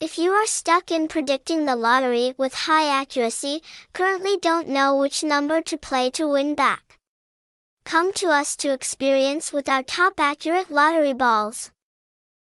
If you are stuck in predicting the lottery with high accuracy, currently don't know which number to play to win back. Come to us to experience with our top accurate lottery balls.